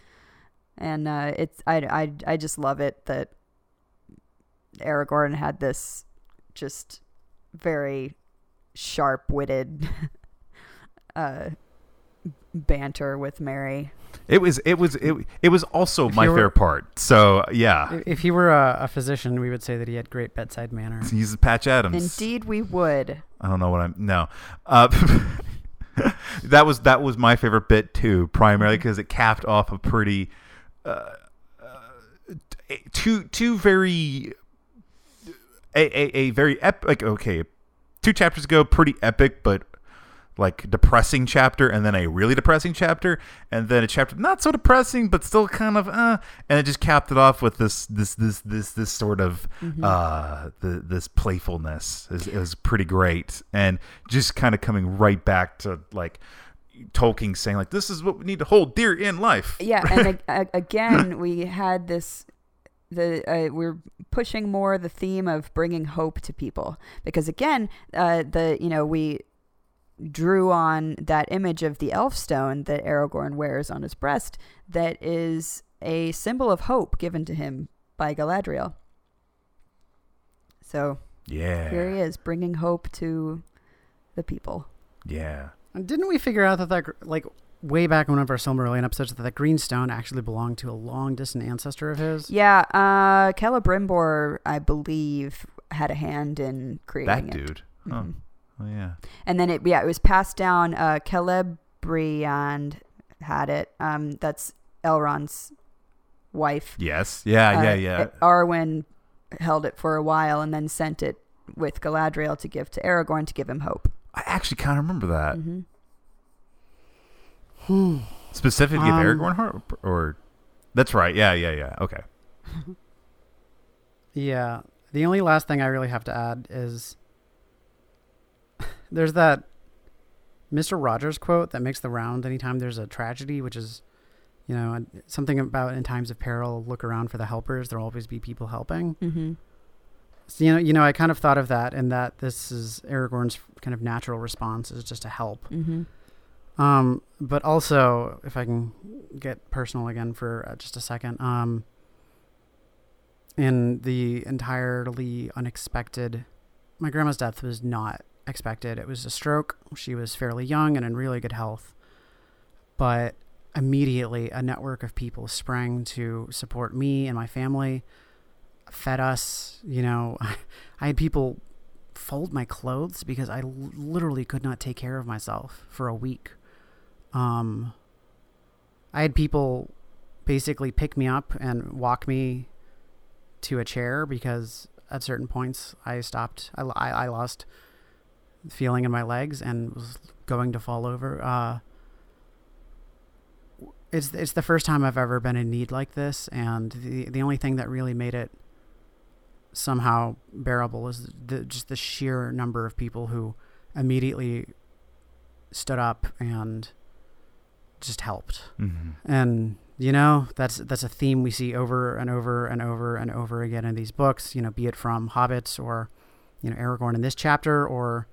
And uh it's i i, I just love it that aragorn had this just very sharp-witted (laughs) uh banter with merry It was it was it, it was also If my you were- favorite part. So yeah, If he were a, a physician, we would say that he had great bedside manner. (laughs) he's Patch Adams. indeed we would I don't know what I'm. No, uh, (laughs) that was that was my favorite bit too, primarily because it capped off a pretty, uh, uh, two two very, a a, a very epic. Okay, two chapters ago, pretty epic, but like depressing chapter, and then a really depressing chapter, and then a chapter not so depressing, but still kind of uh, and it just capped it off with this this this this this sort of uh the this playfulness. It was, it was pretty great, and just kind of coming right back to like Tolkien saying like this is what we need to hold dear in life. yeah and (laughs) again we had this the uh, we're pushing more the theme of bringing hope to people. Because again uh, the you know we drew on that image of the elf stone that Aragorn wears on his breast that is a symbol of hope given to him by Galadriel. So Yeah, here he is bringing hope to the people. Yeah. And Didn't we figure out that that like way back in one of our Silmarillion episodes that that green stone actually belonged to a long distant ancestor of his? yeah uh Celebrimbor I believe had a hand in creating That it dude. Oh, Mhm. oh yeah. and then it yeah it was passed down uh Celebrian had it um that's Elrond's wife Yes. Yeah. Uh, yeah. Yeah. Arwen held it for a while and then sent it with Galadriel to give to Aragorn to give him hope I actually kind of remember that. hmm Hmm. (sighs) Specifically, Um, Aragorn Harp, or that's right. Yeah. Yeah. Yeah. Okay. (laughs) Yeah. The only last thing I really have to add is (laughs) there's that Mr. Rogers quote that makes the round anytime there's a tragedy, which is, you know, something about in times of peril, look around for the helpers. There'll always be people helping. Mm-hmm. So, you know, you know, I kind of thought of that, and that this is Aragorn's kind of natural response is just to help. Mm-hmm. Um, but also, if I can get personal again for uh, just a second, um, in the entirely unexpected, my grandma's death was not expected. It was a stroke. She was fairly young and in really good health, but immediately a network of people sprang to support me and my family, fed us. You know, (laughs) I had people fold my clothes because I literally could not take care of myself for a week. Um, I had people basically pick me up and walk me to a chair because at certain points I stopped. I, I, I lost feeling in my legs and was going to fall over. Uh, it's it's the first time I've ever been in need like this, and the the only thing that really made it somehow bearable is the, just the sheer number of people who immediately stood up and just helped. Mm-hmm. And you know, that's that's a theme we see over and over and over and over again in these books, you know, be it from hobbits or you know, Aragorn in this chapter or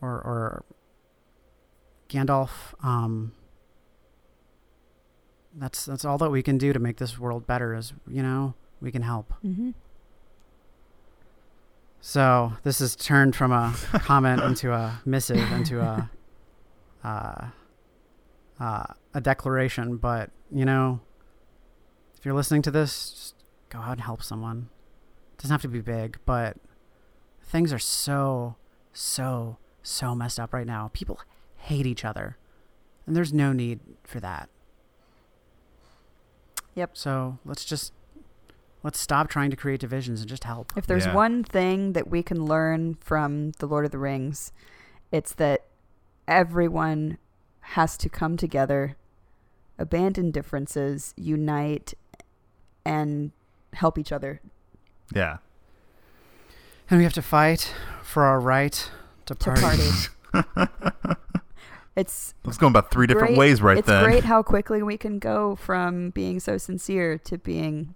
or or Gandalf um that's that's all that we can do to make this world better is, you know, we can help. Mm-hmm. So, this is turned from a comment (laughs) into a missive into a uh uh, a declaration, but you know, if you're listening to this, just go out and help someone. It doesn't have to be big, but things are so, so, so messed up right now. People hate each other, and there's no need for that. Yep. So let's just let's stop trying to create divisions and just help. If there's Yeah. one thing that we can learn from The Lord of the Rings, it's that everyone has to come together, abandon differences, unite, and help each other. Yeah. And we have to fight for our right to To party. party. (laughs) It's Let's go about three different great- ways right it's then. It's great how quickly we can go from being so sincere to being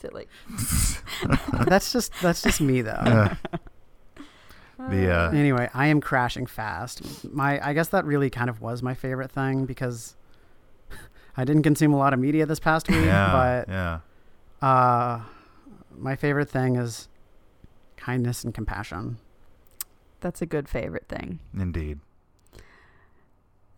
silly. that's just that's just me though. Uh, (laughs) the uh, Anyway, I am crashing fast. My I guess that really kind of was my favorite thing because (laughs) I didn't consume a lot of media this past week, yeah, but yeah. uh my favorite thing is kindness and compassion. That's a good favorite thing. Indeed.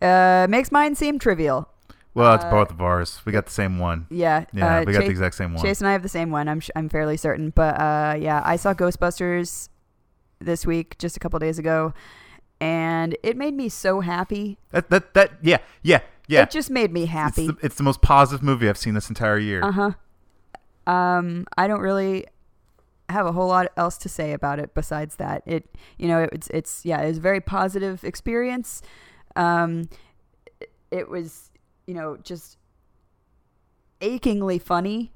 Uh, makes mine seem trivial. Well, it's Uh, both of ours. We got the same one. Yeah. Yeah, uh, we got Chase, the exact same one. Chase and I have the same one. I'm sh- I'm fairly certain. But uh, yeah, I saw Ghostbusters this week, just a couple days ago, and it made me so happy. That that that yeah yeah yeah. It just made me It's happy. the, it's the most positive movie I've seen this entire year. Uh huh. Um, I don't really have a whole lot else to say about it besides that. It, you know, it's it's yeah, it was a very positive experience. Um, it was, you know, just achingly funny,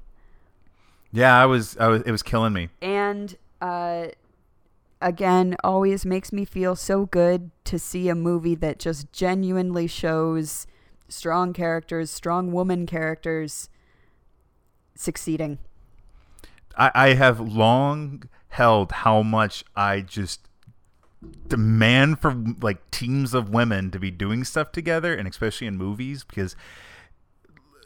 Yeah, I was I was it was killing me. and uh, again, always makes me feel so good to see a movie that just genuinely shows strong characters, strong woman characters succeeding. I, I have long held how much I just demand for like teams of women to be doing stuff together, and especially in movies, because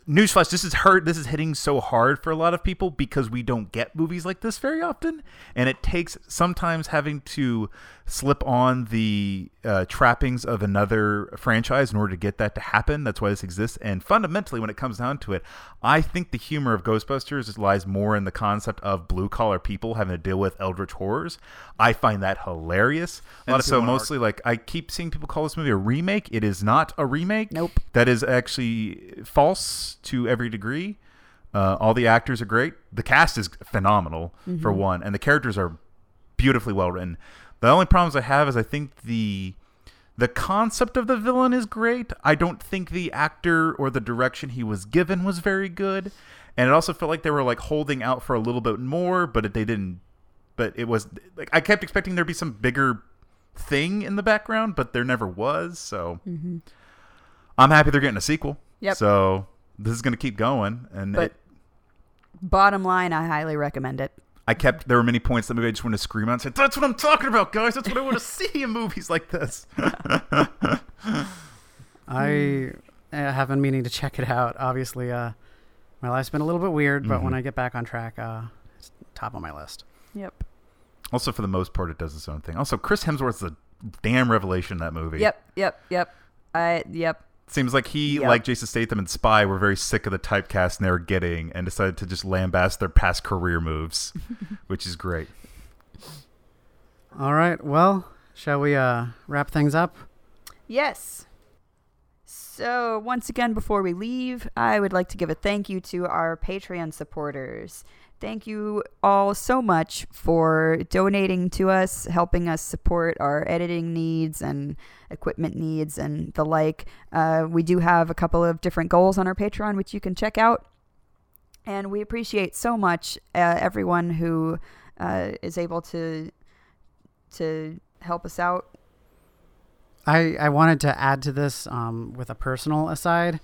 newsflash, this is hurt. This is hitting so hard for a lot of people because we don't get movies like this very often, and it takes sometimes having to slip on the uh, trappings of another franchise in order to get that to happen. That's why this exists. And fundamentally, when it comes down to it, I think the humor of Ghostbusters lies more in the concept of blue collar people having to deal with eldritch horrors. I find that hilarious. A lot And of so so mostly like I keep seeing people call this movie a remake. It is not a remake. Nope. That is actually false to every degree. Uh, all the actors are great. The cast is phenomenal for one, and the characters are beautifully well written. The only problems I have is I think the the concept of the villain is great. I don't think the actor or the direction he was given was very good, and it also felt like they were like holding out for a little bit more, but it, they didn't. But it was like I kept expecting there to be some bigger thing in the background, but there never was. So Mm-hmm. I'm happy they're getting a sequel. Yep. So this is going to keep going, and But it, bottom line, I highly recommend it. I kept. There were many points that maybe I just want to scream out and say, "That's what I'm talking about, guys. That's what I want to see in movies like this." (laughs) I uh, have been meaning to check it out. Obviously, uh, my life's been a little bit weird, but when Mhm. I get back on track, uh, it's top on my list. Yep. also, for the most part, it does its own thing. Also, Chris Hemsworth's a damn revelation in that movie. Yep. Yep. Yep. I. Yep. Seems like he, Yep. like Jason Statham and Spy, were very sick of the typecast they were getting and decided to just lambast their past career moves, (laughs) which is great. All right. Well, shall we uh, wrap things up? Yes. So, once again, before we leave, I would like to give a thank you to our Patreon supporters. Thank you all so much for donating to us, helping us support our editing needs and equipment needs and the like. Uh, we do have a couple of different goals on our Patreon, which you can check out. And we appreciate so much uh, everyone who uh, is able to to help us out I, I wanted to add to this um, with a personal aside.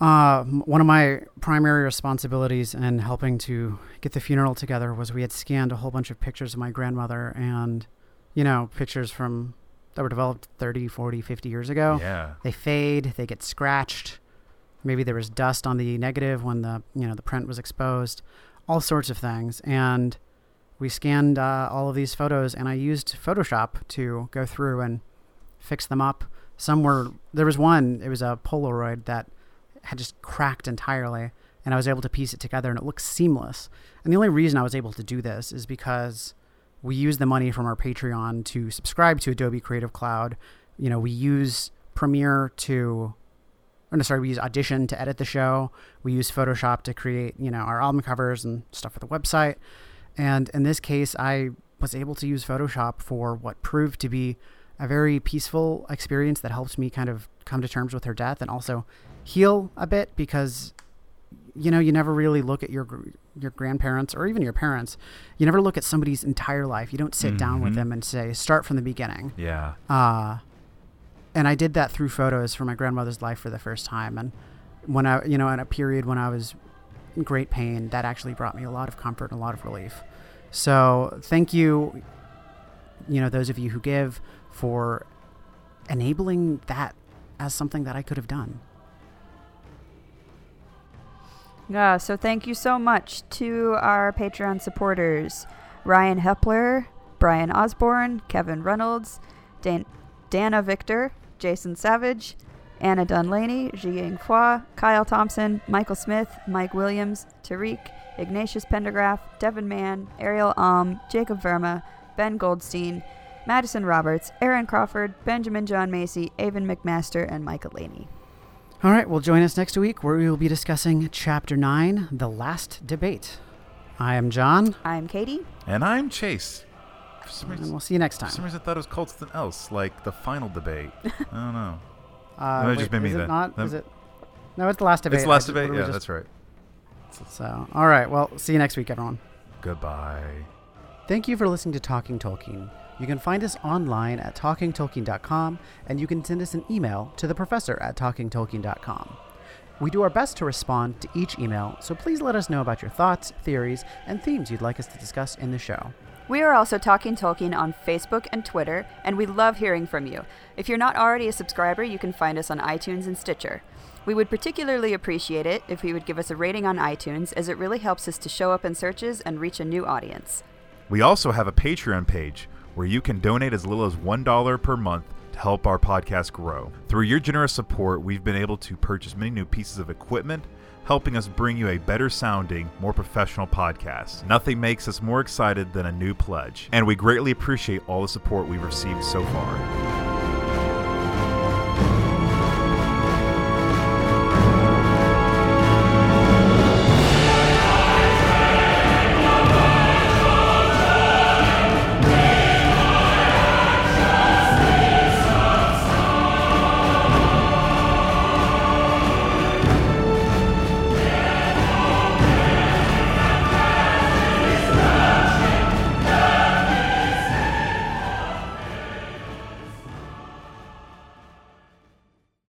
Uh, one of my primary responsibilities in helping to get the funeral together was we had scanned a whole bunch of pictures of my grandmother and, you know, pictures from that were developed 30, 40, 50 years ago. Yeah. They fade, they get scratched. Maybe there was dust on the negative when the, you know, the print was exposed. All sorts of things. And we scanned uh, all of these photos and I used Photoshop to go through and fix them up. Some were there was one, it was a Polaroid that had just cracked entirely and I was able to piece it together and it looks seamless. And the only reason I was able to do this is because we use the money from our Patreon to subscribe to Adobe Creative Cloud. You know, we use Premiere to or no, sorry, we use Audition to edit the show. We use Photoshop to create, you know, our album covers and stuff for the website. And in this case, I was able to use Photoshop for what proved to be a very peaceful experience that helped me kind of come to terms with her death and also heal a bit because you know you never really look at your your grandparents or even your parents you never look at somebody's entire life you don't sit down with Mhm. them and say start from the beginning Yeah. uh, and I did that through photos for my grandmother's life for the first time. And when I, you know, in a period when I was in great pain, that actually brought me a lot of comfort and a lot of relief. So thank you, you know, those of you who give for enabling that as something that I could have done. Yeah, so thank you so much to our Patreon supporters Ryan Hepler, Brian Osborne, Kevin Reynolds, Dan- Dana Victor, Jason Savage, Anna Dunlaney, Jiying Hua, Kyle Thompson, Michael Smith, Mike Williams, Tariq, Ignatius Pendergraph, Devin Mann, Ariel Alm, Jacob Verma, Ben Goldstein, Madison Roberts, Aaron Crawford, Benjamin John Macy, Avon McMaster, and Michael Laney. All right, well, join us next week where we will be discussing Chapter 9 The Last Debate. I am John, I'm Katie. And I'm Chase. For some and we'll see you next time. for time. some reason I thought it was called something else, like the final debate. (laughs) I don't know. Uh, might have just been me is it then. not? That- Is it? No, it's the last debate. It's the last I debate? we Yeah, just- that's right. So, all right. Well, see you next week, everyone. Goodbye. Thank you for listening to Talking Tolkien. You can find us online at talkingtolkien.com, and you can send us an email to the professor at talkingtolkien.com. We do our best to respond to each email, so please let us know about your thoughts, theories, and themes you'd like us to discuss in the show. We are also Talking Tolkien on Facebook and Twitter, and we love hearing from you. If you're not already a subscriber, you can find us on iTunes and Stitcher. We would particularly appreciate it if you would give us a rating on iTunes, as it really helps us to show up in searches and reach a new audience. We also have a Patreon page where you can donate as little as $1 per month to help our podcast grow. Through your generous support, we've been able to purchase many new pieces of equipment, helping us bring you a better sounding, more professional podcast. Nothing makes us more excited than a new pledge, and we greatly appreciate all the support we've received so far.